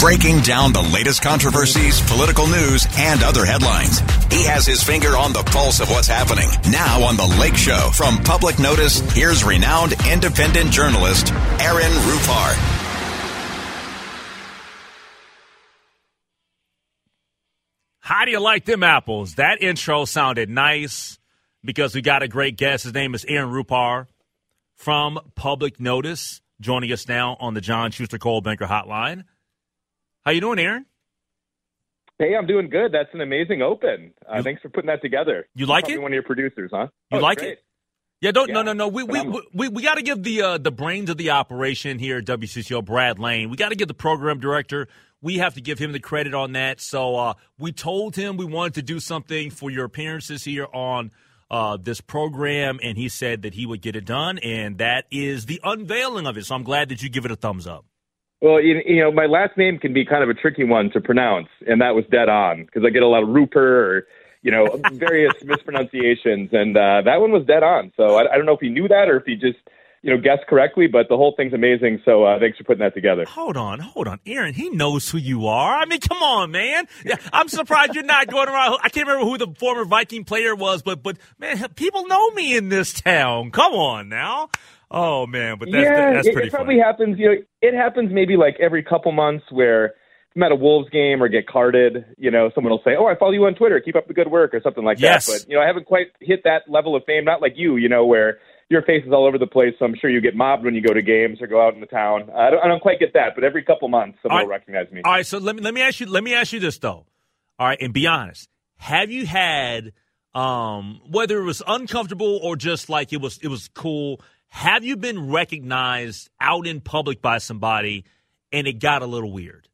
Breaking down the latest controversies, political news, and other headlines. He has his finger on the pulse of what's happening. Now on The Lake Show from Public Notice, here's renowned independent journalist Aaron Rupar. How do you like them apples? That intro sounded nice because we got a great guest. His name is Aaron Rupar from Public Notice, joining us now on the John Schuster Coldwell Banker Hotline. How you doing, Aaron? Hey, I'm doing good. That's an amazing open. Uh, You- thanks for putting that together. You like Probably it? One of your producers, huh? You Oh, like great. it? Yeah, don't no Yeah, no no. We we phenomenal. we, we got to give the uh, the brains of the operation here at WCCO, Brad Lane. We got to give the program director. We have to give him the credit on that. So uh, we told him we wanted to do something for your appearances here on uh, this program, and he said that he would get it done, and that is the unveiling of it. So I'm glad that you give it a thumbs up. Well, you, you know, my last name can be kind of a tricky one to pronounce, and that was dead on because I get a lot of Rupert or you know various mispronunciations, and uh, that one was dead on. So I, I don't know if he knew that or if he just you know guessed correctly, but the whole thing's amazing. So uh, thanks for putting that together. Hold on, hold on, Aaron. He knows who you are. I mean, come on, man. Yeah, I'm surprised you're not going around. I can't remember who the former Viking player was, but but man, people know me in this town. Come on now. Oh man, but that's yeah, that's it, pretty it probably funny. happens. You know, it happens maybe like every couple months where I'm at a Wolves game or get carded. You know, someone will say, "Oh, I follow you on Twitter. Keep up the good work," or something like Yes. that. But you know, I haven't quite hit that level of fame. Not like you, you know, where your face is all over the place. So I'm sure you get mobbed when you go to games or go out in the town. I don't, I don't quite get that, but every couple months, someone All will recognize me. All right, so let me let me ask you let me ask you this though. All right, and be honest. Have you had um whether it was uncomfortable or just like it was it was cool, have you been recognized out in public by somebody and it got a little weird?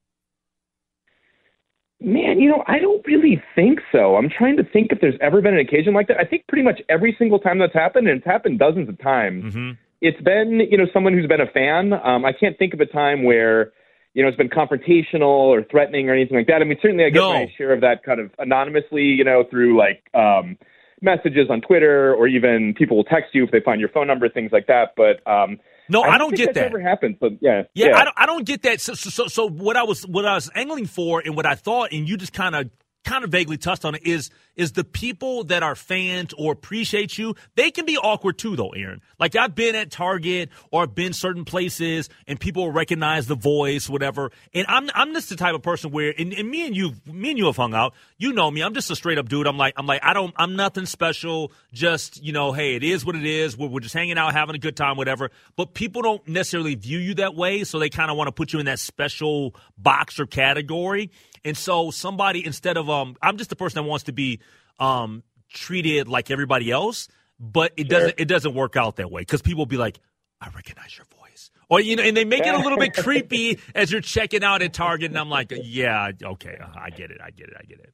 Man, you know, I don't really think so. I'm trying to think if there's ever been an occasion like that. I think pretty much every single time that's happened, and it's happened dozens of times. Mm-hmm. it's been you know someone who's been a fan. Um, I can't think of a time where you know it's been confrontational or threatening or anything like that. I mean, certainly I get No. my share of that kind of anonymously, you know, through like um, messages on Twitter or even people will text you if they find your phone number, things like that. But um, No, I, don't think get that. Never happened? But yeah, Yeah, I don't, I don't get that. So, so, so, so what I was, what I was angling for, and what I thought, and you just kind of, kind of vaguely touched on it, is, is the people that are fans or appreciate you. They can be awkward too, though, Aaron. Like I've been at Target or been certain places, and people recognize the voice, whatever. And I'm, I'm just the type of person where, and, and me and you, me and you have hung out. You know me. I'm just a straight up dude. I'm like, I'm like, I don't, I'm nothing special. Just, you know, hey, it is what it is. We're, we're just hanging out, having a good time, whatever. But people don't necessarily view you that way, so they kind of want to put you in that special box or category. And so somebody instead of um, I'm just the person that wants to be um treated like everybody else, but it doesn't it doesn't work out that way because people will be like, I recognize your voice. Or you know, and they make it a little bit creepy as you're checking out at Target, and I'm like, yeah, okay, I get it, I get it, I get it.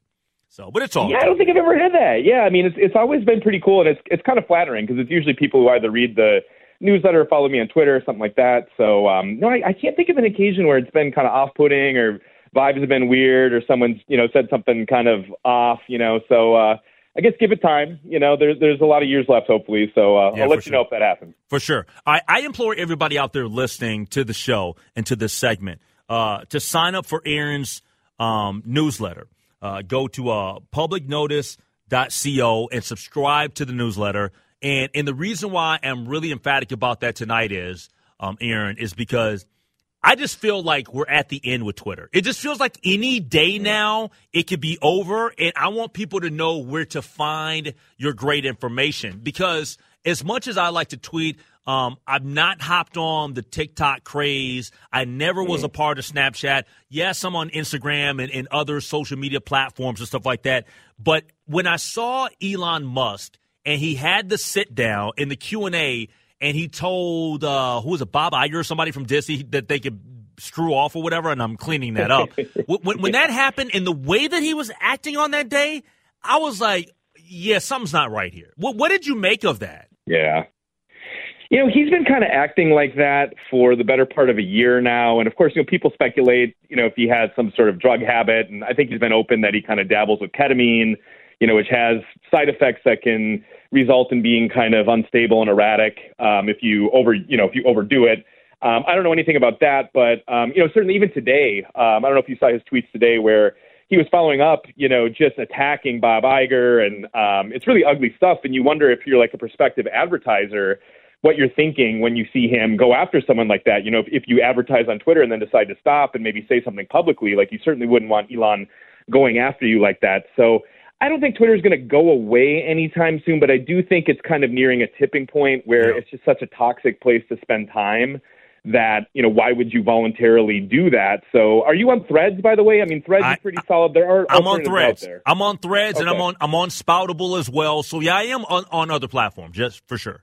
So, but it's all Yeah, I don't think I've ever had that. Yeah, I mean, it's it's always been pretty cool, and it's it's kind of flattering because it's usually people who either read the newsletter or follow me on Twitter or something like that. So, um, no, I, I can't think of an occasion where it's been kind of off-putting or vibes have been weird or someone's you know said something kind of off. You know, so uh, I guess give it time. You know, there's there's a lot of years left, hopefully. So uh, Yeah, I'll let you sure. know if that happens. For sure. I, I implore everybody out there listening to the show and to this segment uh, to sign up for Aaron's um, newsletter. Uh, go to uh, publicnotice.co and subscribe to the newsletter. And, and the reason why I'm really emphatic about that tonight is, um, Aaron, is because I just feel like we're at the end with Twitter. It just feels like any day now it could be over, and I want people to know where to find your great information because as much as I like to tweet, Um, I've not hopped on the TikTok craze. I never was a part of Snapchat. Yes, I'm on Instagram and, and other social media platforms and stuff like that. But when I saw Elon Musk and he had the sit down in the Q and A, and he told uh, who was it, Bob Iger or somebody from Disney that they could screw off or whatever, and I'm cleaning that up. when, when that happened, in the way that he was acting on that day, I was like, yeah, something's not right here. What, what did you make of that? Yeah. You know, he's been kind of acting like that for the better part of a year now. And of course, you know, people speculate, you know, if he has some sort of drug habit. And I think he's been open that he kind of dabbles with ketamine, you know, which has side effects that can result in being kind of unstable and erratic um, if you over, you know, if you overdo it. Um, I don't know anything about that, but um, you know, certainly even today, um, I don't know if you saw his tweets today where he was following up, you know, just attacking Bob Iger, and um, it's really ugly stuff. And you wonder if you're like a prospective advertiser, what you're thinking when you see him go after someone like that. You know, if, if you advertise on Twitter and then decide to stop and maybe say something publicly, like you certainly wouldn't want Elon going after you like that. So. I don't think Twitter is going to go away anytime soon, but I do think it's kind of nearing a tipping point where yeah. it's just such a toxic place to spend time that you know why would you voluntarily do that? So are you on threads by the way? I mean threads I, is pretty solid. There are i'm on threads. i'm on threads okay. and i'm on i'm on spoutible as well. So yeah i am on, on other platforms just for sure.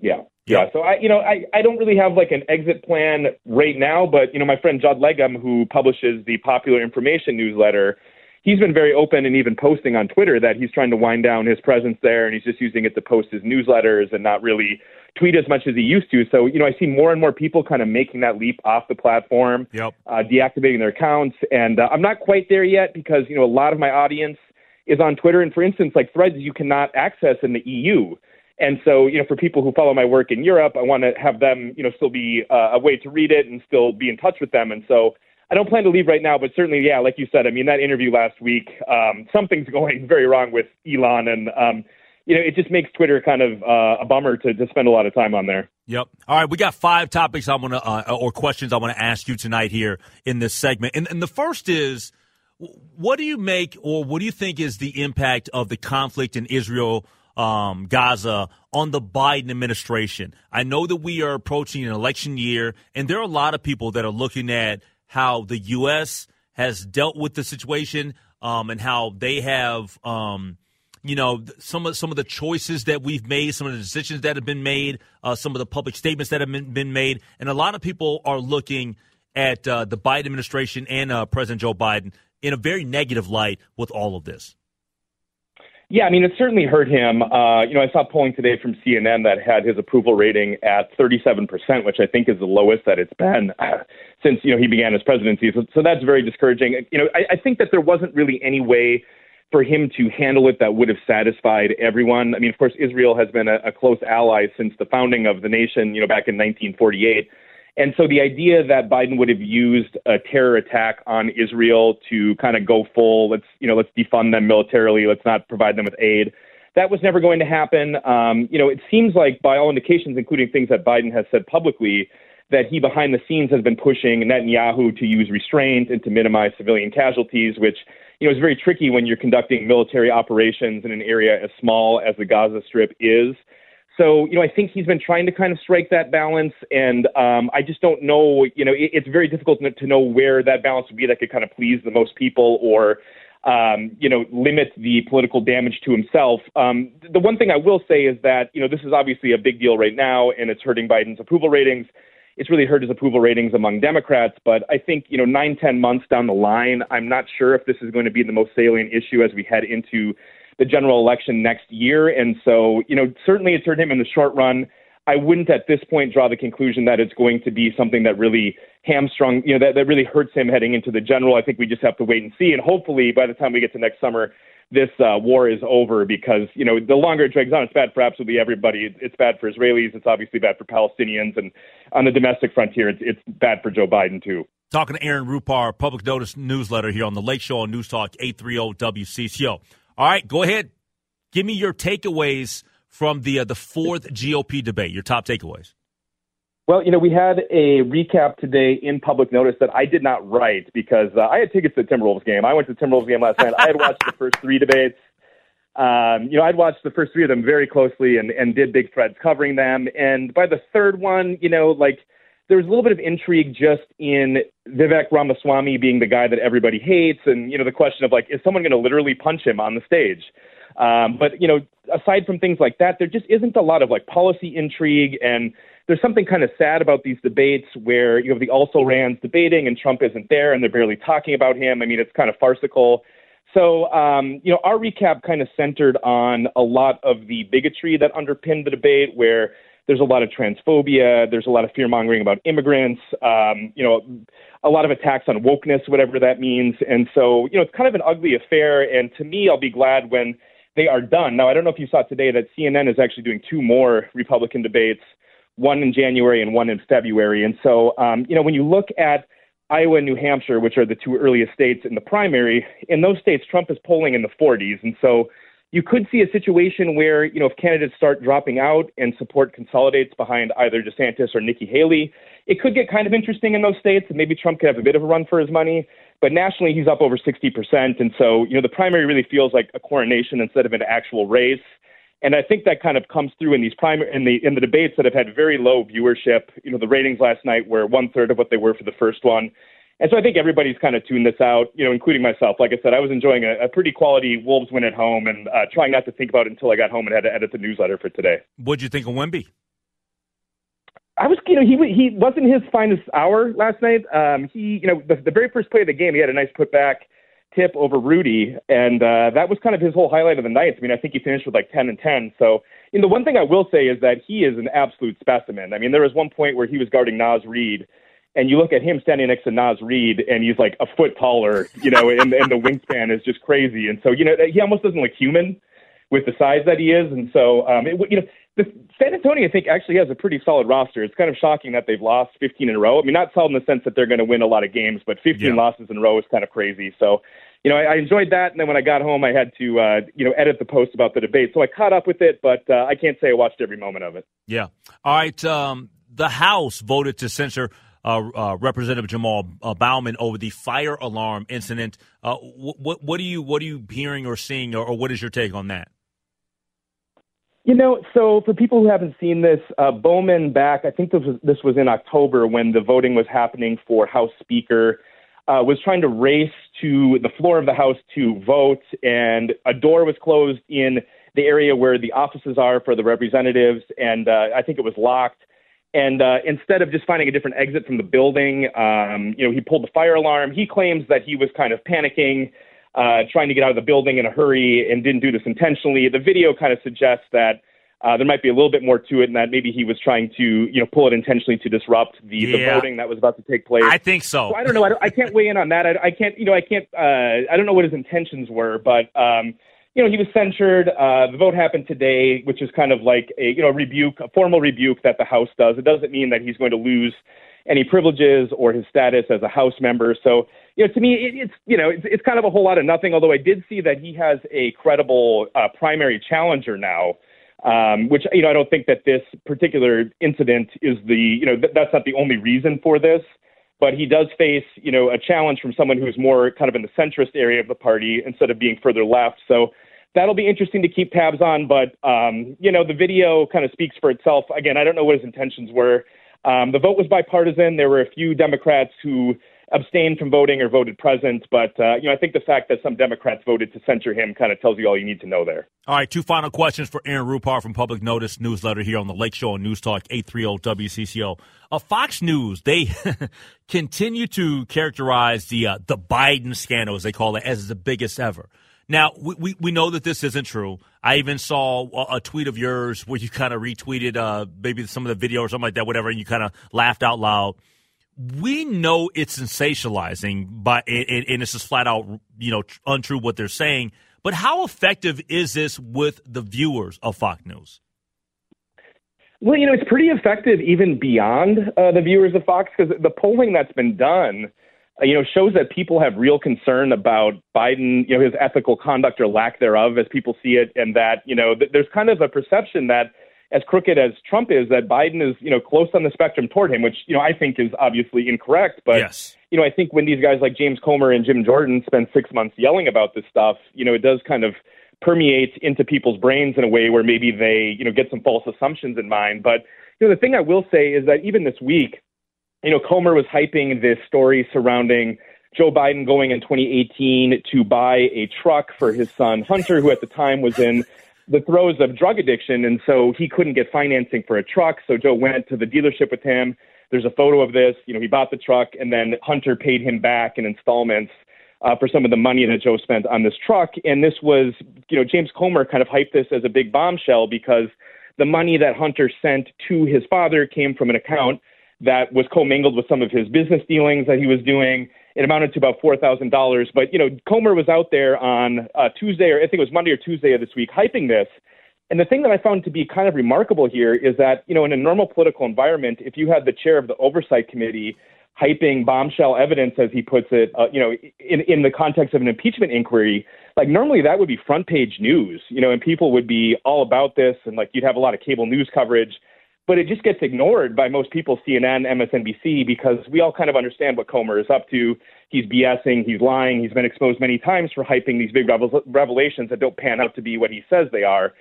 Yeah. Yeah. So i you know i i don't really have like an exit plan right now but you know my friend judd legum who publishes the popular information newsletter he's been very open and even posting on Twitter that he's trying to wind down his presence there and he's just using it to post his newsletters and not really tweet as much as he used to. So, you know, I see more and more people kind of making that leap off the platform, yep. uh, deactivating their accounts. And uh, I'm not quite there yet because, you know, a lot of my audience is on Twitter. And for instance, like threads you cannot access in the EU. And so, you know, for people who follow my work in Europe, I want to have them, you know, still be uh, a way to read it and still be in touch with them. And so I don't plan to leave right now, but certainly, yeah, like you said, I mean, that interview last week, um, something's going very wrong with Elon. And, um, you know, it just makes Twitter kind of uh, a bummer to, to spend a lot of time on there. Yep. All right, we got five topics I want to uh, or questions I want to ask you tonight here in this segment, and, and the first is, what do you make or what do you think is the impact of the conflict in Israel? Um, Gaza on the Biden administration. I know that we are approaching an election year, and there are a lot of people that are looking at how the U.S. has dealt with the situation um, and how they have um, you know some of some of the choices that we've made, some of the decisions that have been made, uh, some of the public statements that have been, been made, and a lot of people are looking at uh, the Biden administration and uh, President Joe Biden in a very negative light with all of this. Yeah, I mean, it certainly hurt him. Uh, you know, I saw polling today from CNN that had his approval rating at 37%, which I think is the lowest that it's been since, you know, he began his presidency. So, so that's very discouraging. You know, I, I think that there wasn't really any way for him to handle it that would have satisfied everyone. I mean, of course, Israel has been a, a close ally since the founding of the nation, you know, back in 1948. And so the idea that Biden would have used a terror attack on Israel to kind of go full, let's, you know, let's defund them militarily, let's not provide them with aid, that was never going to happen. Um, you know, it seems like by all indications, including things that Biden has said publicly, that he behind the scenes has been pushing Netanyahu to use restraint and to minimize civilian casualties, which you know is very tricky when you're conducting military operations in an area as small as the Gaza Strip is. So, you know, I think he's been trying to kind of strike that balance, and um, I just don't know. You know, it, it's very difficult to know where that balance would be that could kind of please the most people, or um, you know, limit the political damage to himself. Um, the one thing I will say is that you know this is obviously a big deal right now, and it's hurting Biden's approval ratings it's really hurt his approval ratings among Democrats. But I think, you know, nine, ten months down the line, I'm not sure if this is going to be the most salient issue as we head into the general election next year. And so, you know, certainly it's hurt him in the short run. I wouldn't at this point draw the conclusion that it's going to be something that really hamstrung, you know, that, that really hurts him heading into the general. I think we just have to wait and see. And hopefully by the time we get to next summer, this uh, war is over because you know the longer it drags on, it's bad for absolutely everybody. It's bad for Israelis. It's obviously bad for Palestinians, and on the domestic frontier, it's, it's bad for Joe Biden too. Talking to Aaron Rupar, Public Notice newsletter here on the Lake Show on News Talk 830 WCCO. All right, go ahead. Give me your takeaways from the uh, the fourth GOP debate. Your top takeaways. Well, you know, we had a recap today in public notice that I did not write because uh, I had tickets to the Timberwolves game. I went to the Timberwolves game last night. I had watched the first three debates. Um, you know, I'd watched the first three of them very closely and, and did big threads covering them. And by the third one, you know, like there was a little bit of intrigue just in Vivek Ramaswamy being the guy that everybody hates, and you know, the question of like, is someone going to literally punch him on the stage? Um, but you know, aside from things like that, there just isn't a lot of like policy intrigue, and there's something kind of sad about these debates where you have the also rans debating and Trump isn't there, and they're barely talking about him. I mean, it's kind of farcical. So, um, you know, our recap kind of centered on a lot of the bigotry that underpinned the debate, where there's a lot of transphobia, there's a lot of fear mongering about immigrants, um, you know, a lot of attacks on wokeness, whatever that means. And so, you know, it's kind of an ugly affair. And to me, I'll be glad when they are done. Now, I don't know if you saw today that CNN is actually doing two more Republican debates, one in January and one in February. And so, um, you know, when you look at Iowa and New Hampshire, which are the two earliest states in the primary, in those states, Trump is polling in the 40s. And so you could see a situation where, you know, if candidates start dropping out and support consolidates behind either DeSantis or Nikki Haley, it could get kind of interesting in those states, and maybe Trump could have a bit of a run for his money. But nationally, he's up over 60%. And so, you know, the primary really feels like a coronation instead of an actual race. And I think that kind of comes through in these primary in the in the debates that have had very low viewership. You know, the ratings last night were one third of what they were for the first one. And so I think everybody's kind of tuned this out, you know, including myself. Like I said, I was enjoying a, a pretty quality Wolves win at home and uh, trying not to think about it until I got home and had to edit the newsletter for today. What'd you think of Wemby? I was, you know, he he wasn't his finest hour last night. Um, he, you know, the, the very first play of the game, he had a nice putback tip over Rudy, and uh, that was kind of his whole highlight of the night. I mean, I think he finished with like 10 and 10. So, know, the one thing I will say is that he is an absolute specimen. I mean, there was one point where he was guarding Naz Reid, and you look at him standing next to Naz Reid, and he's like a foot taller, you know, and, and the wingspan is just crazy. And so, you know, he almost doesn't look human with the size that he is. And so, um, it, you know, the, San Antonio, I think, actually has a pretty solid roster. It's kind of shocking that they've lost 15 in a row. I mean, not solid in the sense that they're going to win a lot of games, but 15 yeah. losses in a row is kind of crazy. So, you know, I, I enjoyed that. And then when I got home, I had to, uh, you know, edit the post about the debate. So I caught up with it, but uh, I can't say I watched every moment of it. Yeah. All right. Um, the House voted to censor uh, uh, Representative Jamal uh, Bowman over the fire alarm incident. Uh, what what are you what are you hearing or seeing, or, or, what is your take on that? You know, so for people who haven't seen this, uh, Bowman back, I think this was this was in October when the voting was happening for House Speaker. Uh, was trying to race to the floor of the House to vote, and a door was closed in the area where the offices are for the representatives, and I think it was locked and uh, instead of just finding a different exit from the building, um, you know, he pulled the fire alarm. He claims that he was kind of panicking, uh, trying to get out of the building in a hurry, and didn't do this intentionally. The video kind of suggests that uh, there might be a little bit more to it, and that maybe he was trying to, you know, pull it intentionally to disrupt the, yeah. the voting that was about to take place. I think so. so I don't know. I, don't, I, can't weigh in on that. I, I, can't, you know, I can't. Uh, I don't know what his intentions were, but. Um, you know, he was censured. Uh, the vote happened today, which is kind of like a you know rebuke, a formal rebuke that the House does. It doesn't mean that he's going to lose any privileges or his status as a House member. So, you know, to me, it, it's you know, it's, it's kind of a whole lot of nothing. Although I did see that he has a credible uh, primary challenger now. Um, which you know I don't think that this particular incident is the you know th- that's not the only reason for this, but he does face you know a challenge from someone who's more kind of in the centrist area of the party instead of being further left. So that'll be interesting to keep tabs on. But um, you know, the video kind of speaks for itself. Again, I don't know what his intentions were. Um, the vote was bipartisan. There were a few Democrats who abstained from voting or voted present, but uh, you know, I think the fact that some Democrats voted to censure him kind of tells you all you need to know there. All right, two final questions for Aaron Rupar from Public Notice newsletter here on the Lake Show on News Talk 830 WCCO. Uh, Fox News they continue to characterize the uh, the Biden scandal, as they call it, as the biggest ever. Now, we, we, we, know that this isn't true. I even saw a, tweet of yours where you kind of retweeted uh, maybe some of the video or something like that, whatever, and you kind of laughed out loud. We know it's sensationalizing, but and, and this is flat out, you know, untrue what they're saying. But how effective is this with the viewers of Fox News? Well, you know, it's pretty effective even beyond uh, the viewers of Fox because the polling that's been done Uh, you know, shows that people have real concern about Biden, you know, his ethical conduct or lack thereof, as people see it, and that you know, th- there's kind of a perception that, as crooked as Trump is, that Biden is, you know, close on the spectrum toward him, which you know I think is obviously incorrect. But yes. you know, I think when these guys like James Comer and Jim Jordan spend six months yelling about this stuff, you know, it does kind of permeate into people's brains in a way where maybe they, you know, get some false assumptions in mind. But you know, the thing I will say is that even this week, you know, Comer was hyping this story surrounding Joe Biden going in 2018 to buy a truck for his son Hunter, who at the time was in the throes of drug addiction, and so he couldn't get financing for a truck. So Joe went to the dealership with him. There's a photo of this. You know, he bought the truck, and then Hunter paid him back in installments uh, for some of the money that Joe spent on this truck. And this was, you know, James Comer kind of hyped this as a big bombshell because the money that Hunter sent to his father came from an account that was commingled with some of his business dealings that he was doing. It amounted to about four thousand dollars. But you know, Comer was out there on uh, Tuesday, or I think it was Monday or Tuesday of this week, hyping this. And the thing that I found to be kind of remarkable here is that you know, in a normal political environment, if you had the chair of the oversight committee hyping bombshell evidence, as he puts it, uh, you know, in in the context of an impeachment inquiry, like normally that would be front page news, you know, and people would be all about this, and like you'd have a lot of cable news coverage but it just gets ignored by most people, CNN, MSNBC, because we all kind of understand what Comer is up to. He's BSing, he's lying, he's been exposed many times for hyping these big revel- revelations that don't pan out to be what he says they are.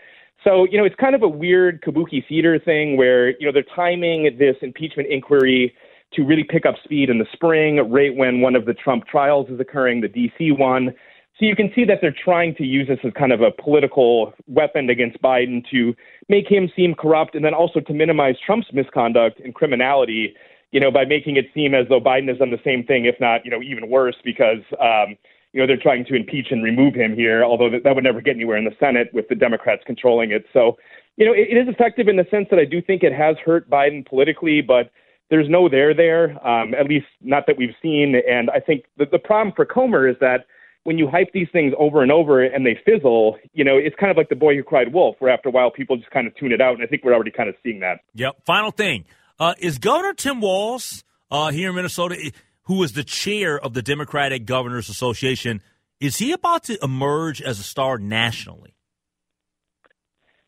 So, you know, it's kind of a weird kabuki theater thing where, you know, they're timing this impeachment inquiry to really pick up speed in the spring, right when one of the Trump trials is occurring, the DC one. So you can see that they're trying to use this as kind of a political weapon against Biden to make him seem corrupt and then also to minimize Trump's misconduct and criminality, you know, by making it seem as though Biden has done the same thing, if not, you know, even worse, because, um, you know, they're trying to impeach and remove him here, although that, that would never get anywhere in the Senate with the Democrats controlling it. So, you know, it, it is effective in the sense that I do think it has hurt Biden politically, but there's no there there, um, at least not that we've seen. And I think the, the problem for Comer is that when you hype these things over and over and they fizzle, you know, it's kind of like the boy who cried wolf, where after a while people just kind of tune it out. And I think we're already kind of seeing that. Yep. Final thing uh, is Governor Tim Walz uh, here in Minnesota, who is the chair of the Democratic Governors Association, is he about to emerge as a star nationally?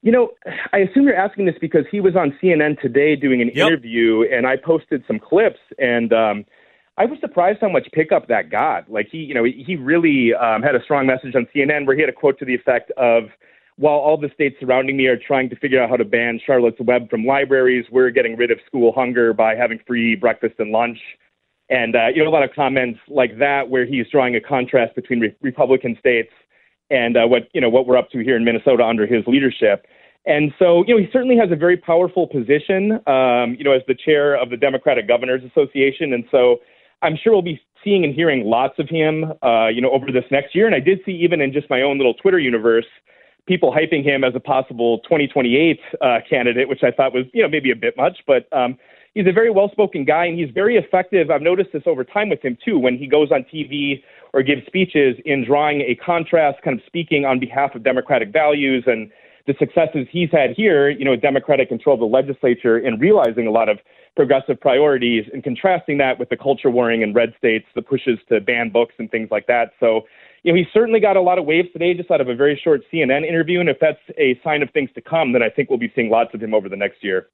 You know, I assume you're asking this because he was on CNN today doing an yep. interview, and I posted some clips, and um, I was surprised how much pickup that got. Like he, you know, he really um, had a strong message on CNN where he had a quote to the effect of, "While all the states surrounding me are trying to figure out how to ban Charlotte's Web from libraries, we're getting rid of school hunger by having free breakfast and lunch." And uh, you know, a lot of comments like that where he's drawing a contrast between re- Republican states and uh, what you know what we're up to here in Minnesota under his leadership. And so, you know, he certainly has a very powerful position, um, you know, as the chair of the Democratic Governors Association. And so, I'm sure we'll be seeing and hearing lots of him, uh, you know, over this next year. And I did see even in just my own little Twitter universe, people hyping him as a possible 2028 uh, candidate, which I thought was, you know, maybe a bit much, but um, he's a very well-spoken guy and he's very effective. I've noticed this over time with him too, when he goes on TV or gives speeches in drawing a contrast, kind of speaking on behalf of democratic values and the successes he's had here, you know, Democratic control of the legislature and realizing a lot of progressive priorities and contrasting that with the culture warring in red states, the pushes to ban books and things like that. So, you know, he certainly got a lot of waves today just out of a very short CNN interview. And if that's a sign of things to come, then I think we'll be seeing lots of him over the next year.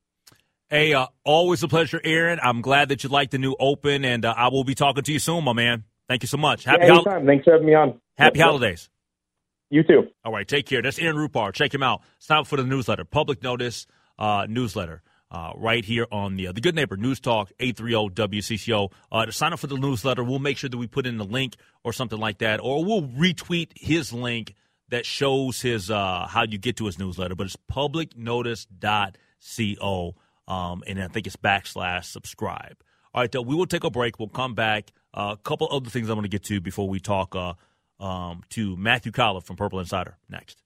Hey, uh, always a pleasure, Aaron. I'm glad that you like the new Open, and uh, I will be talking to you soon, my man. Thank you so much. Happy yeah, anytime. Hol- Thanks for having me on. Happy yep, holidays. You too. All right, take care. That's Aaron Rupar. Check him out. Sign up for the newsletter, public notice uh, newsletter uh, right here on the uh, the Good Neighbor News Talk 830 WCCO. Uh, to sign up for the newsletter, we'll make sure that we put in the link or something like that, or we'll retweet his link that shows his uh, how you get to his newsletter. But it's publicnotice.co, um, and I think it's backslash subscribe. All right, we will take a break. We'll come back. A couple other things I want to get to before we talk uh, um, to Matthew Coller from Purple Insider next.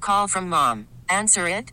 Call from mom. Answer it.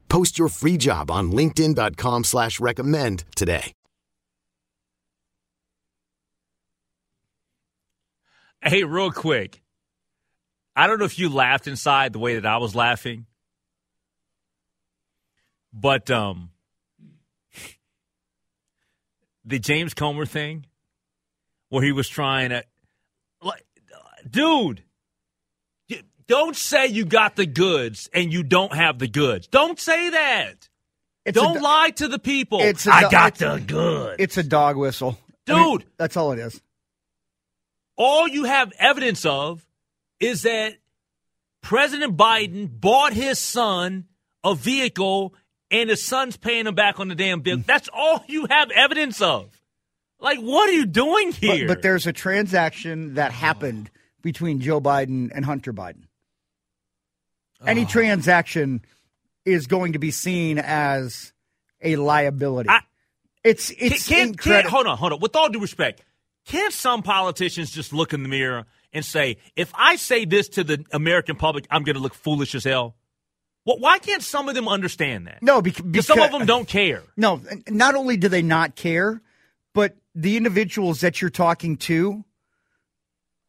Post your free job on LinkedIn.com slash recommend today. Hey, real quick. I don't know if you laughed inside the way that I was laughing. But um the James Comer thing where he was trying to like dude don't say you got the goods and you don't have the goods. Don't say that. It's don't a, lie to the people. It's a I do- got the goods. It's a dog whistle, I Dude. mean, that's all it is. all you have evidence of is that President Biden bought his son a vehicle and his son's paying him back on the damn Mm. bill. That's all you have evidence of. Like, what are you doing But, here? but there's a transaction that happened between Joe Biden and Hunter Biden. Oh. Any transaction is going to be seen as a liability. I- it's it's can, can, incredible. hold on, hold on. With all due respect, can't some politicians just look in the mirror and say, if I say this to the American public, I'm going to look foolish as hell? Well, why can't some of them understand that? No, bec- Because some of them don't care. No, not only do they not care, but the individuals that you're talking to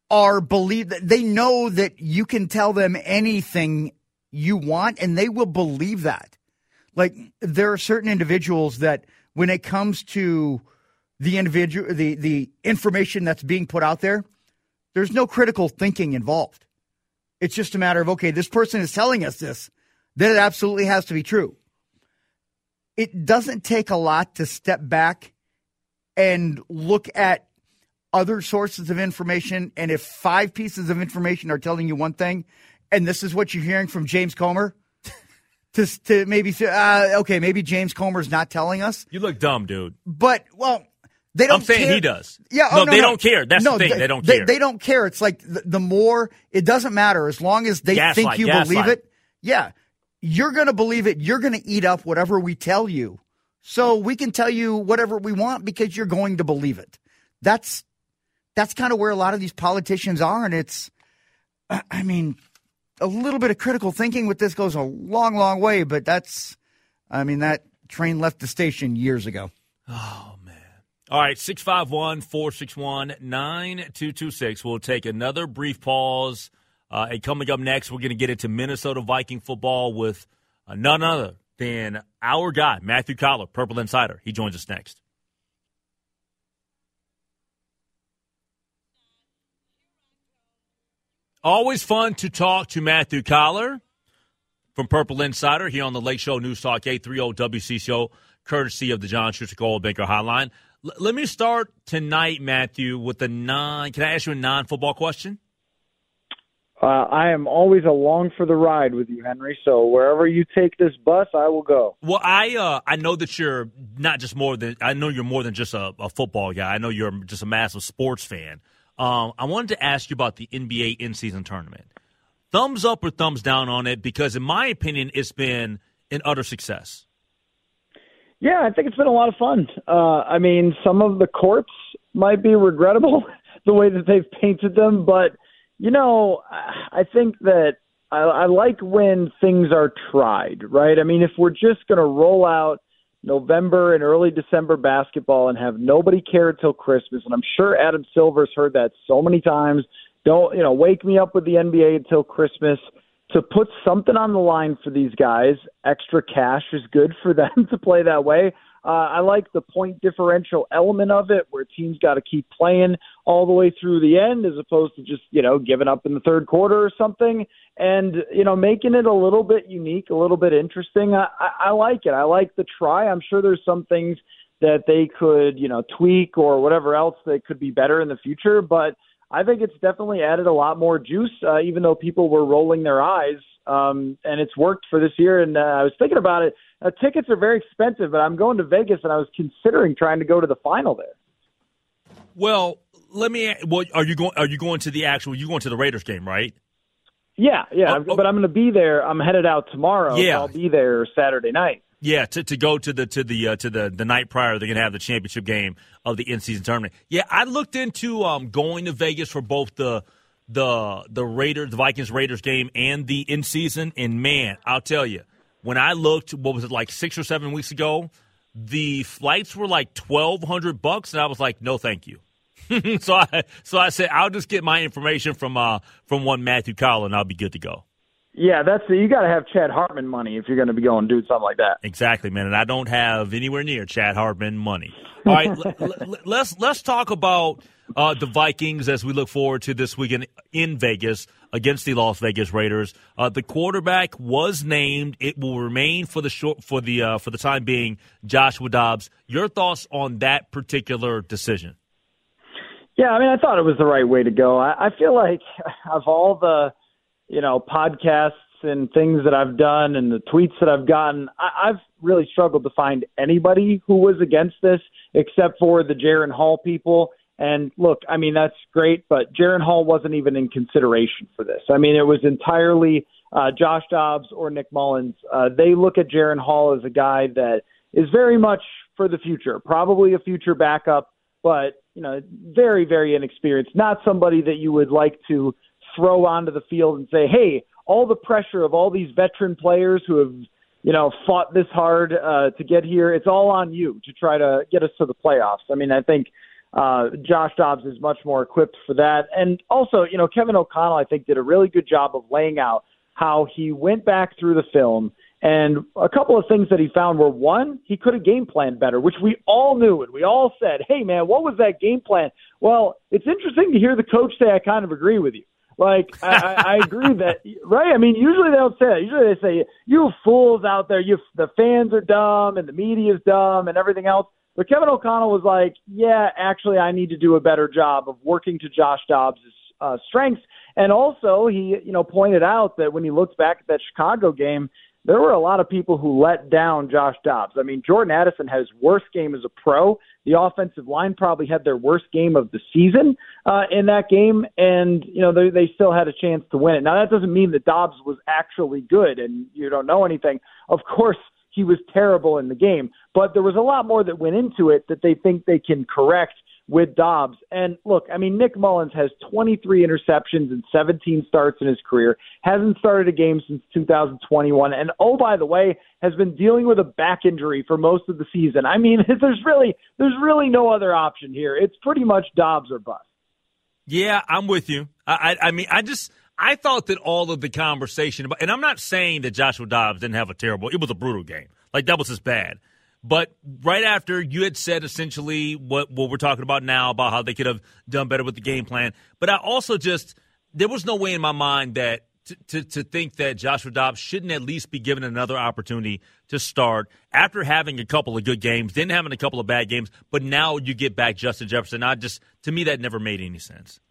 are believe that they know that you can tell them anything you want and they will believe that. Like there are certain individuals that when it comes to the individual the the information that's being put out there, there's no critical thinking involved. It's just a matter of okay, this person is telling us this, then it absolutely has to be true it doesn't take a lot to step back and look at other sources of information. And if five pieces of information are telling you one thing, and this is what you're hearing from James Comer, to, to maybe say, uh, okay, maybe James Comer's not telling us, You look dumb, dude. but well, they don't. I'm saying care. he does. Yeah, No, oh, no, they no. don't care. That's the thing. They don't care. They, don't care. It's like the, the more it doesn't matter as long as they Gaslight, think you gaslight. believe it. Yeah, you're going to believe it. You're going to eat up whatever we tell you. So we can tell you whatever we want because you're going to believe it. That's that's kind of where a lot of these politicians are, and it's. I mean, a little bit of critical thinking with this goes a long, long way. But that's, I mean, that train left the station years ago. Oh, man. All right, 651 461 9226. We'll take another brief pause. Uh, and coming up next, we're going to get into Minnesota Viking football with uh, none other than our guy, Matthew Coller, Purple Insider. He joins us next. Always fun to talk to Matthew Coller from Purple Insider here on the Lake Show News Talk 830 WCCO, courtesy of the John Schuster Coldwell Banker Hotline. L- let me start tonight, Matthew, with a non. Can I ask you a non-football question? Uh, I am always along for the ride with you, Henry. So wherever you take this bus, I will go. Well, I uh, I know that you're not just more than I know you're more than just a, a football guy. I know you're just a massive sports fan. Um, I wanted to ask you about the NBA in-season tournament. Thumbs up or thumbs down on it? Because in my opinion, it's been an utter success. Yeah, I think it's been a lot of fun. Uh, I mean, some of the courts might be regrettable the way that they've painted them, but you know, I think that I, I like when things are tried, right? I mean, if we're just going to roll out November and early December basketball and have nobody care until Christmas, and I'm sure Adam Silver's heard that so many times. Don't you know? Wake me up with the NBA until Christmas. To put something on the line for these guys, extra cash is good for them to play that way. Uh, I like the point differential element of it, where teams got to keep playing all the way through the end, as opposed to just you know giving up in the third quarter or something, and you know making it a little bit unique, a little bit interesting. I, I, I like it. I like the try. I'm sure there's some things that they could you know tweak or whatever else that could be better in the future, but I think it's definitely added a lot more juice, uh, even though people were rolling their eyes. Um, and it's worked for this year. And uh, I was thinking about it. Uh, tickets are very expensive, but I'm going to Vegas, and I was considering trying to go to the final there. Well, let me. Well, are you going? Are you going to the actual? You going to the Raiders game, right? Yeah, yeah. Oh, oh. But I'm going to be there. I'm headed out tomorrow. Yeah, so I'll be there Saturday night. Yeah, to, to go to the to the uh, to the the night prior, they're gonna have the championship game of the in season tournament. Yeah, I looked into um, going to Vegas for both the the the Raiders, the Vikings Raiders game, and the in season. And man, I'll tell you, when I looked, what was it like six or seven weeks ago? The flights were like twelve hundred bucks, and I was like, no, thank you. so I so I said I'll just get my information from uh from one Matthew Coller. I'll be good to go. Yeah, that's you got to have Chad Hartman money if you're going to be going do something like that. Exactly, man. And I don't have anywhere near Chad Hartman money. All right, l- l- let's let's talk about uh, the Vikings as we look forward to this weekend in Vegas against the Las Vegas Raiders. Uh, the quarterback was named. It will remain for the short for the uh, for the time being. Joshua Dobbs. Your thoughts on that particular decision? Yeah, I mean, I thought it was the right way to go. I, I feel like of all the you know, podcasts and things that I've done and the tweets that I've gotten, I, I've really struggled to find anybody who was against this except for the Jaren Hall people. And look, I mean, that's great, but Jaren Hall wasn't even in consideration for this. I mean, it was entirely uh, Josh Dobbs or Nick Mullens. Uh, they look at Jaren Hall as a guy that is very much for the future, probably a future backup, but, you know, very, very inexperienced. Not somebody that you would like to throw onto the field and say, hey, all the pressure of all these veteran players who have, you know, fought this hard uh, to get here, it's all on you to try to get us to the playoffs. I mean, I think uh, Josh Dobbs is much more equipped for that. And also, you know, Kevin O'Connell, I think, did a really good job of laying out how he went back through the film. And a couple of things that he found were one, he could have game planned better, which we all knew. And we all said, hey, man, what was that game plan? Well, it's interesting to hear the coach say, I kind of agree with you. Like I, I agree that right. I mean, usually they don't say it. Usually they say you fools out there. You the fans are dumb and the media's dumb and everything else. But Kevin O'Connell was like, yeah, actually, I need to do a better job of working to Josh Dobbs' uh, strengths. And also, he you know pointed out that when he looks back at that Chicago game, there were a lot of people who let down Josh Dobbs. I mean, Jordan Addison had his worst game as a pro. The offensive line probably had their worst game of the season uh, in that game, and you know they, they still had a chance to win it. Now that doesn't mean that Dobbs was actually good, and you don't know anything. Of course, he was terrible in the game, but there was a lot more that went into it that they think they can correct with Dobbs. And look, I mean, Nick Mullens has 23 interceptions and 17 starts in his career, hasn't started a game since 2021. And oh, by the way, has been dealing with a back injury for most of the season. I mean, there's really, there's really no other option here. It's pretty much Dobbs or bust. Yeah, I'm with you. I, I, I mean, I just, I thought that all of the conversation about, and I'm not saying that Joshua Dobbs didn't have a terrible, it was a brutal game. Like that was just bad. But right after you had said essentially what, what we're talking about now about how they could have done better with the game plan. But I also just, there was no way in my mind that to, to, to think that Joshua Dobbs shouldn't at least be given another opportunity to start after having a couple of good games, then having a couple of bad games, but now you get back Justin Jefferson. I just, to me, that never made any sense.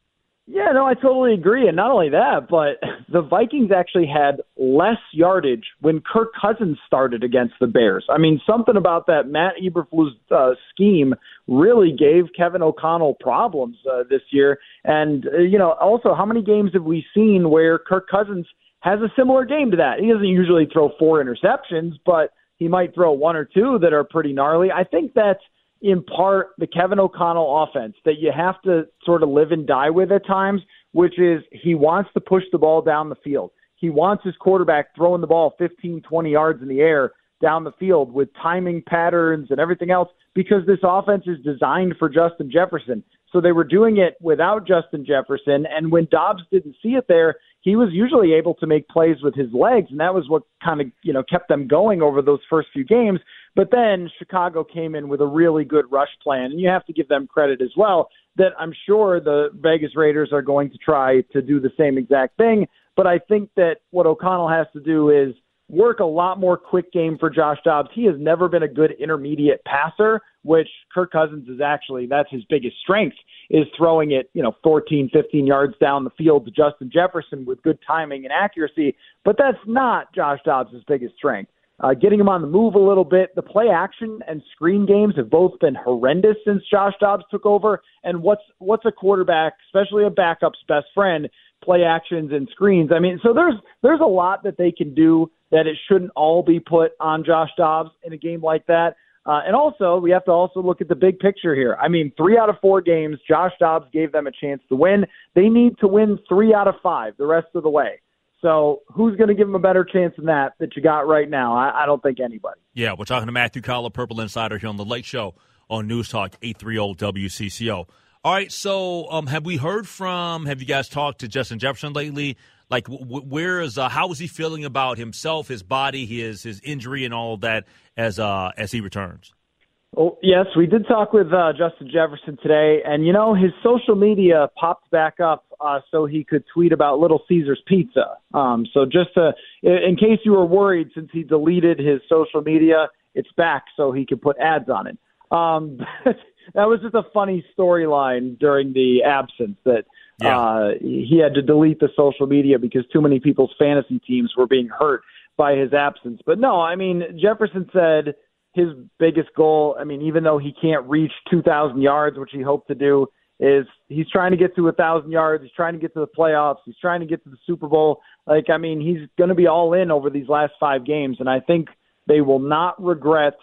Yeah, no, I totally agree. And not only that, but the Vikings actually had less yardage when Kirk Cousins started against the Bears. I mean, something about that Matt Eberflus uh, scheme really gave Kevin O'Connell problems uh, this year. And, uh, you know, also, how many games have we seen where Kirk Cousins has a similar game to that? He doesn't usually throw four interceptions, but he might throw one or two that are pretty gnarly. I think that's in part the Kevin O'Connell offense that you have to sort of live and die with at times, which is he wants to push the ball down the field. He wants his quarterback throwing the ball 15, 20 yards in the air down the field with timing patterns and everything else because this offense is designed for Justin Jefferson. So they were doing it without Justin Jefferson. And when Dobbs didn't see it there, he was usually able to make plays with his legs. And that was what kind of, you know, kept them going over those first few games. But then Chicago came in with a really good rush plan, and you have to give them credit as well. That I'm sure the Vegas Raiders are going to try to do the same exact thing. But I think that what O'Connell has to do is work a lot more quick game for Josh Dobbs. He has never been a good intermediate passer, which Kirk Cousins is actually that's his biggest strength is throwing it, you know, 14, 15 yards down the field to Justin Jefferson with good timing and accuracy, but that's not Josh Dobbs' biggest strength. Uh, getting him on the move a little bit. The play action and screen games have both been horrendous since Josh Dobbs took over. And what's what's a quarterback, especially a backup's best friend, play actions and screens. I mean, so there's there's a lot that they can do that it shouldn't all be put on Josh Dobbs in a game like that. Uh, and also, we have to also look at the big picture here. I mean, three out of four games, Josh Dobbs gave them a chance to win. They need to win three out of five the rest of the way. So, who's going to give him a better chance than that that you got right now? I, I don't think anybody. Yeah, we're talking to Matthew Coller, Purple Insider, here on the Lake Show on News Talk 830 WCCO. All right, so um, have we heard from? Have you guys talked to Justin Jefferson lately? Like, where is uh, how is he feeling about himself, his body, his his injury, and all that as uh, as he returns? Oh, yes, we did talk with uh, Justin Jefferson today, and you know his social media popped back up uh, so he could tweet about Little Caesars Pizza. Um, so just to, in case you were worried, since he deleted his social media, it's back so he could put ads on it. Um, that was just a funny storyline during the absence that yeah. uh, he had to delete the social media because too many people's fantasy teams were being hurt by his absence. But no, I mean Jefferson said his biggest goal. I mean, even though he can't reach 2,000 yards, which he hoped to do, is he's trying to get to a thousand yards. He's trying to get to the playoffs. He's trying to get to the Super Bowl. Like, I mean, he's going to be all in over these last five games, and I think they will not regret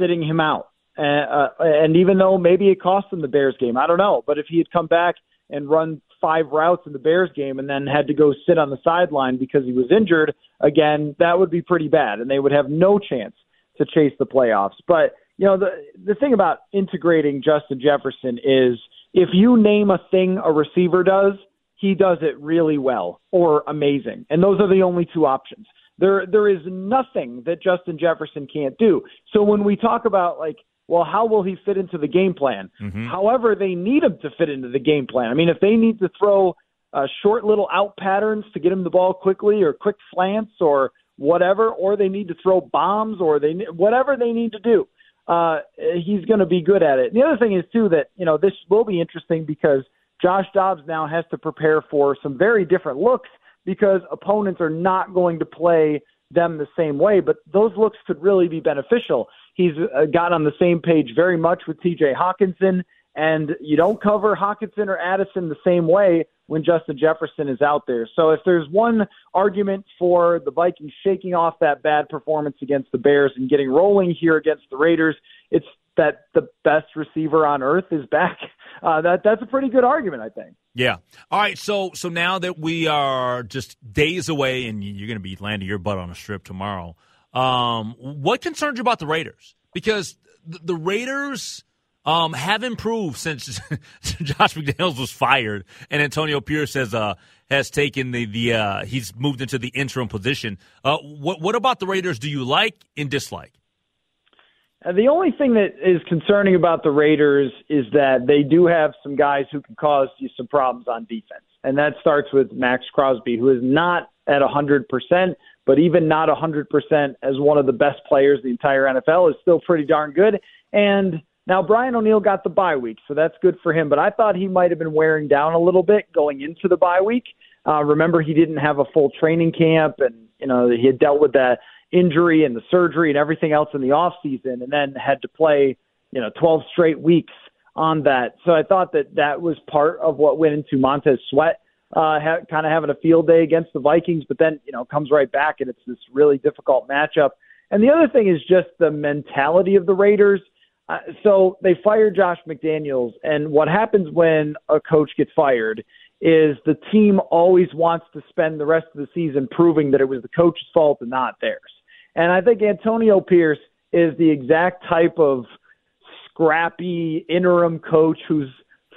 sitting him out. And, uh, and even though maybe it cost him the Bears game, I don't know. But if he had come back and run five routes in the Bears game and then had to go sit on the sideline because he was injured, again, that would be pretty bad, and they would have no chance to chase the playoffs. But you know, the the thing about integrating Justin Jefferson is if you name a thing a receiver does, he does it really well or amazing, and those are the only two options. There there is nothing that Justin Jefferson can't do. So when we talk about like well, how will he fit into the game plan? Mm-hmm. However, they need him to fit into the game plan. I mean, if they need to throw uh, short little out patterns to get him the ball quickly, or quick slants, or whatever, or they need to throw bombs, or they whatever they need to do, uh, he's going to be good at it. The other thing is too that you know this will be interesting because Josh Dobbs now has to prepare for some very different looks because opponents are not going to play them the same way, but those looks could really be beneficial. He's uh, got on the same page very much with TJ Hockenson, and you don't cover Hockenson or Addison the same way when Justin Jefferson is out there. So if there's one argument for the Vikings shaking off that bad performance against the Bears and getting rolling here against the Raiders, it's that the best receiver on earth is back. Uh, that that's a pretty good argument, I think. Yeah. All right. So so now that we are just days away, and you're going to be landing your butt on a strip tomorrow. Um, what concerns you about the Raiders? Because the, the Raiders um, have improved since Josh McDaniels was fired, and Antonio Pierce has uh, has taken the the uh, he's moved into the interim position. Uh, what what about the Raiders? Do you like and dislike? Uh, the only thing that is concerning about the Raiders is that they do have some guys who can cause you some problems on defense, and that starts with Maxx Crosby, who is not at 100%, but even not 100% as one of the best players the entire NFL is still pretty darn good. And now Brian O'Neill got the bye week, so that's good for him. But I thought he might have been wearing down a little bit going into the bye week. Uh, remember, he didn't have a full training camp, and you know he had dealt with that injury and the surgery and everything else in the off season, and then had to play you know 12 straight weeks on that. So I thought that that was part of what went into Montez Sweat uh, ha- kind of having a field day against the Vikings, but then you know comes right back and it's this really difficult matchup. And the other thing is just the mentality of the Raiders. Uh, so they fired Josh McDaniels, and what happens when a coach gets fired is the team always wants to spend the rest of the season proving that it was the coach's fault and not theirs. And I think Antonio Pierce is the exact type of scrappy interim coach who's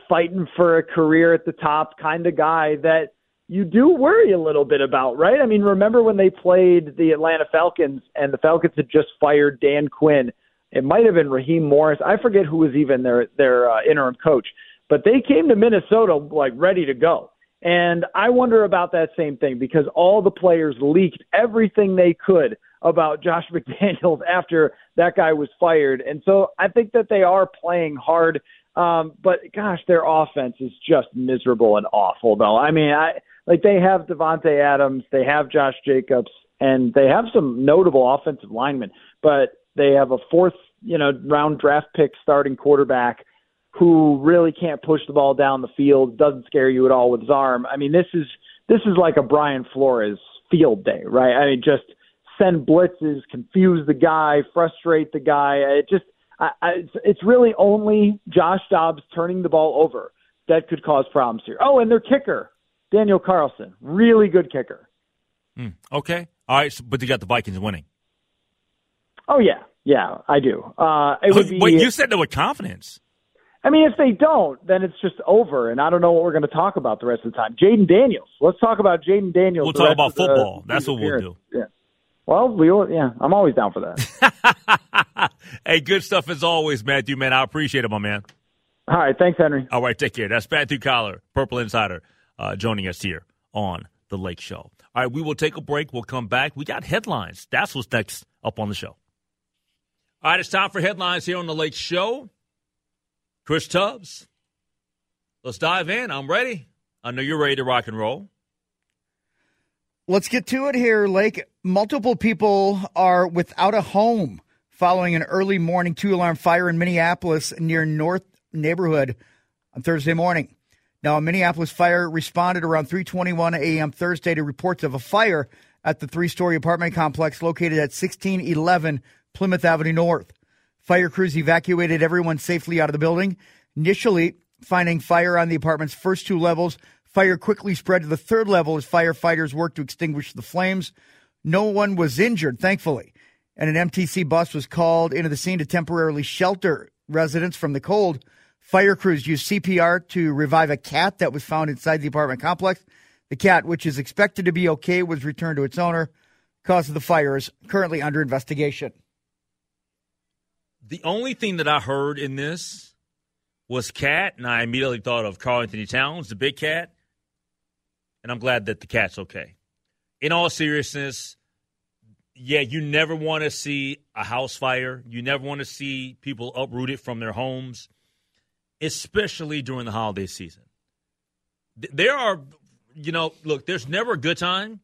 fighting for a career at the top kind of guy that you do worry a little bit about, right? I mean, remember when they played the Atlanta Falcons and the Falcons had just fired Dan Quinn? It might have been Raheem Morris. I forget who was even their their uh, interim coach, but they came to Minnesota like ready to go. And I wonder about that same thing because all the players leaked everything they could about Josh McDaniels after that guy was fired. And so I think that they are playing hard. Um, but gosh, their offense is just miserable and awful though. I mean, I like they have Davante Adams, they have Josh Jacobs, and they have some notable offensive linemen, but they have a fourth, you know, round draft pick starting quarterback who really can't push the ball down the field, doesn't scare you at all with his arm. I mean, this is this is like a Brian Flores field day, right? I mean, just send blitzes, confuse the guy, frustrate the guy. It just I, I, it's, it's really only Josh Dobbs turning the ball over that could cause problems here. Oh, and their kicker, Daniel Carlson, really good kicker. Mm, okay, all right, so, but you got the Vikings winning. Oh yeah, yeah, I do. Uh, it would be. Wait, you said that with confidence. I mean, if they don't, then it's just over, and I don't know what we're going to talk about the rest of the time. Jayden Daniels. Let's talk about Jayden Daniels. We'll talk about football. That's what we'll do. Yeah. Well, we will, yeah, I'm always down for that. hey, good stuff as always, Matthew. Man, I appreciate it, my man. All right, thanks, Henry. All right, take care. That's Matthew Coller, Purple Insider, uh, joining us here on the Lake Show. All right, we will take a break. We'll come back. We got headlines. That's what's next up on the show. All right, it's time for headlines here on the Lake Show. Chris Tubbs, let's dive in. I'm ready. I know you're ready to rock and roll. Let's get to it here, Lake. Multiple people are without a home following an early morning two alarm fire in Minneapolis near North neighborhood on Thursday morning. Now, a Minneapolis fire responded around 3:21 a.m. Thursday to reports of a fire at the three-story apartment complex located at 1611 Plymouth Avenue North. Fire crews evacuated everyone safely out of the building. Initially, finding fire on the apartment's first two levels, fire quickly spread to the third level as firefighters worked to extinguish the flames. No one was injured, thankfully, and an MTC bus was called into the scene to temporarily shelter residents from the cold. Fire crews used CPR to revive a cat that was found inside the apartment complex. The cat, which is expected to be okay, was returned to its owner. Cause of the fire is currently under investigation. The only thing that I heard in this was cat, and I immediately thought of Karl-Anthony Towns, the big cat. And I'm glad that the cat's okay. In all seriousness, yeah, you never want to see a house fire. You never want to see people uprooted from their homes, especially during the holiday season. There are, you know, look, there's never a good time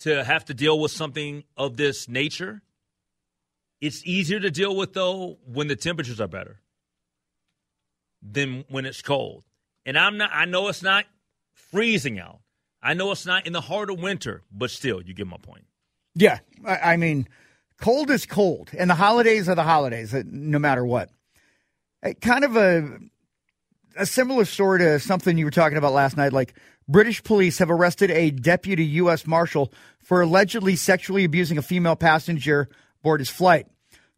to have to deal with something of this nature. It's easier to deal with though when the temperatures are better than when it's cold. And I'm not I know it's not freezing out. I know it's not in the heart of winter, but still, you get my point. Yeah, I, I mean, cold is cold, and the holidays are the holidays, uh, no matter what. Uh, kind of a a similar story to something you were talking about last night. Like British police have arrested a deputy U.S. marshal for allegedly sexually abusing a female passenger aboard his flight.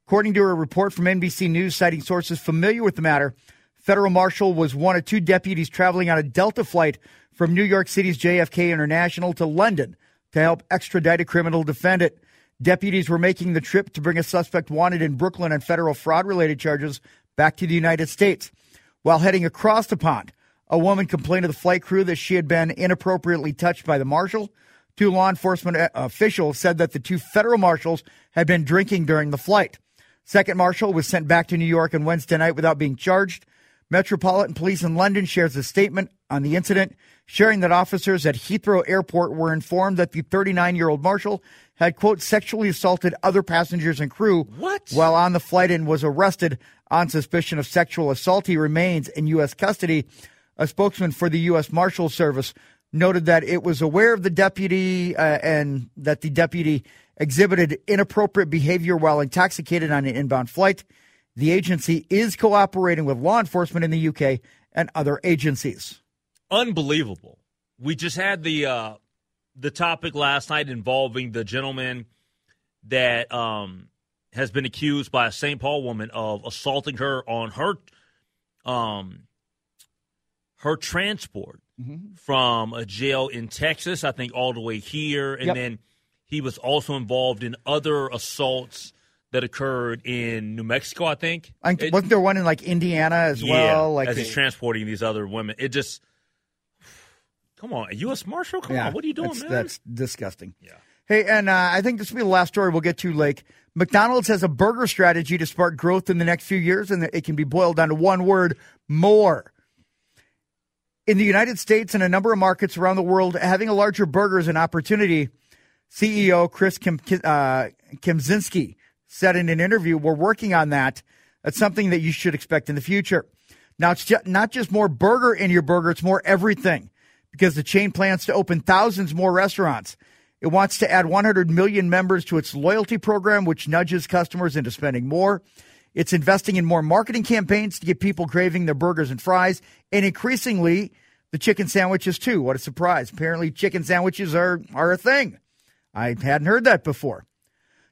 According to a report from NBC News citing sources familiar with the matter, Federal Marshal was one of two deputies traveling on a Delta flight from New York City's JFK International to London to help extradite a criminal defendant. Deputies were making the trip to bring a suspect wanted in Brooklyn on federal fraud related charges back to the United States. While heading across the pond, a woman complained to the flight crew that she had been inappropriately touched by the marshal. Two law enforcement uh, officials said that the two federal marshals had been drinking during the flight. Second marshal was sent back to New York on Wednesday night without being charged. Metropolitan Police in London shares a statement on the incident, sharing that officers at Heathrow Airport were informed that the 39 year old marshal had, quote, sexually assaulted other passengers and crew what? while on the flight and was arrested on suspicion of sexual assault. He remains in U.S. custody. A spokesman for the U.S. Marshal Service noted that it was aware of the deputy uh, and that the deputy exhibited inappropriate behavior while intoxicated on an inbound flight. The agency is cooperating with law enforcement in the UK and other agencies. Unbelievable. We just had the uh, the topic last night involving the gentleman that um, has been accused by a St. Paul woman of assaulting her on her um, her transport Mm-hmm. from a jail in Texas, I think, all the way here, and Yep. then he was also involved in other assaults that occurred in New Mexico. I think. I It- wasn't there one in like Indiana as yeah, well? Like as he's transporting these other women, it just. Come on, a U.S. Marshal. Come on, what are you doing, that's, man? That's disgusting. Yeah. Hey, and uh, I think this will be the last story we'll get to, Lake. McDonald's has a burger strategy to spark growth in the next few years, and it can be boiled down to one word more. In the United States and a number of markets around the world, having a larger burger is an opportunity. CEO Chris Kim, uh, Kempczinski said in an interview, We're working on that. That's something that you should expect in the future. Now, it's ju- not just more burger in your burger, it's more everything because the chain plans to open thousands more restaurants. It wants to add 100 million members to its loyalty program, which nudges customers into spending more. It's investing in more marketing campaigns to get people craving their burgers and fries, and increasingly the chicken sandwiches too. What a surprise! Apparently, chicken sandwiches are are a thing. I hadn't heard that before.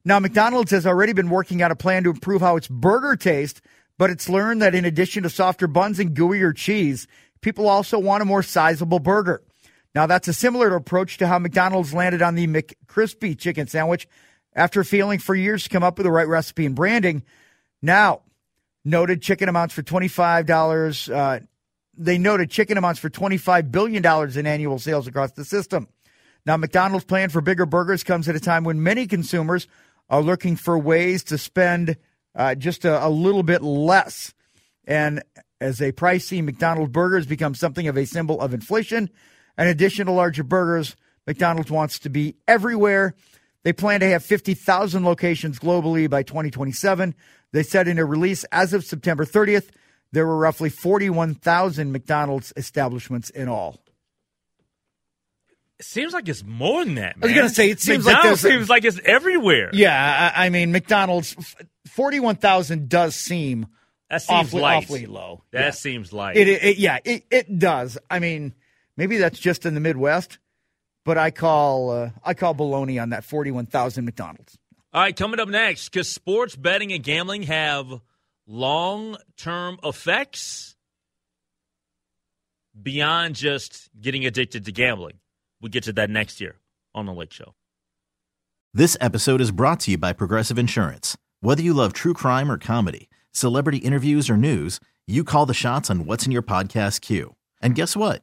Now, McDonald's has already been working out a plan to improve how its burger tastes, but it's learned that in addition to softer buns and gooier cheese, people also want a more sizable burger. Now, that's a similar approach to how McDonald's landed on the McCrispy chicken sandwich after failing for years to come up with the right recipe and branding. Now, noted chicken amounts for $25. Uh, they noted chicken amounts for $25 billion in annual sales across the system. Now, McDonald's plan for bigger burgers comes at a time when many consumers are looking for ways to spend uh, just a, a little bit less. And as a pricey McDonald's burgers become something of a symbol of inflation, in addition to larger burgers, McDonald's wants to be everywhere. They plan to have 50,000 locations globally by 2027. They said in a release as of September 30th, there were roughly 41,000 McDonald's establishments in all. It seems like it's more than that. Man. I was gonna say, it seems like McDonald's there's seems like it's everywhere. Yeah, I, I mean, McDonald's, 41,000 does seem That seems awfully, light. awfully low. That Yeah. seems light. It, it, yeah, it, it does. I mean, maybe that's just in the Midwest, but I call uh, I call baloney on that forty-one thousand McDonald's. All right, coming up next, because sports betting and gambling have long term effects beyond just getting addicted to gambling. We get to that next year on The Lake Show. This episode is brought to you by Progressive Insurance. Whether you love true crime or comedy, celebrity interviews or news, you call the shots on what's in your podcast queue. And guess what?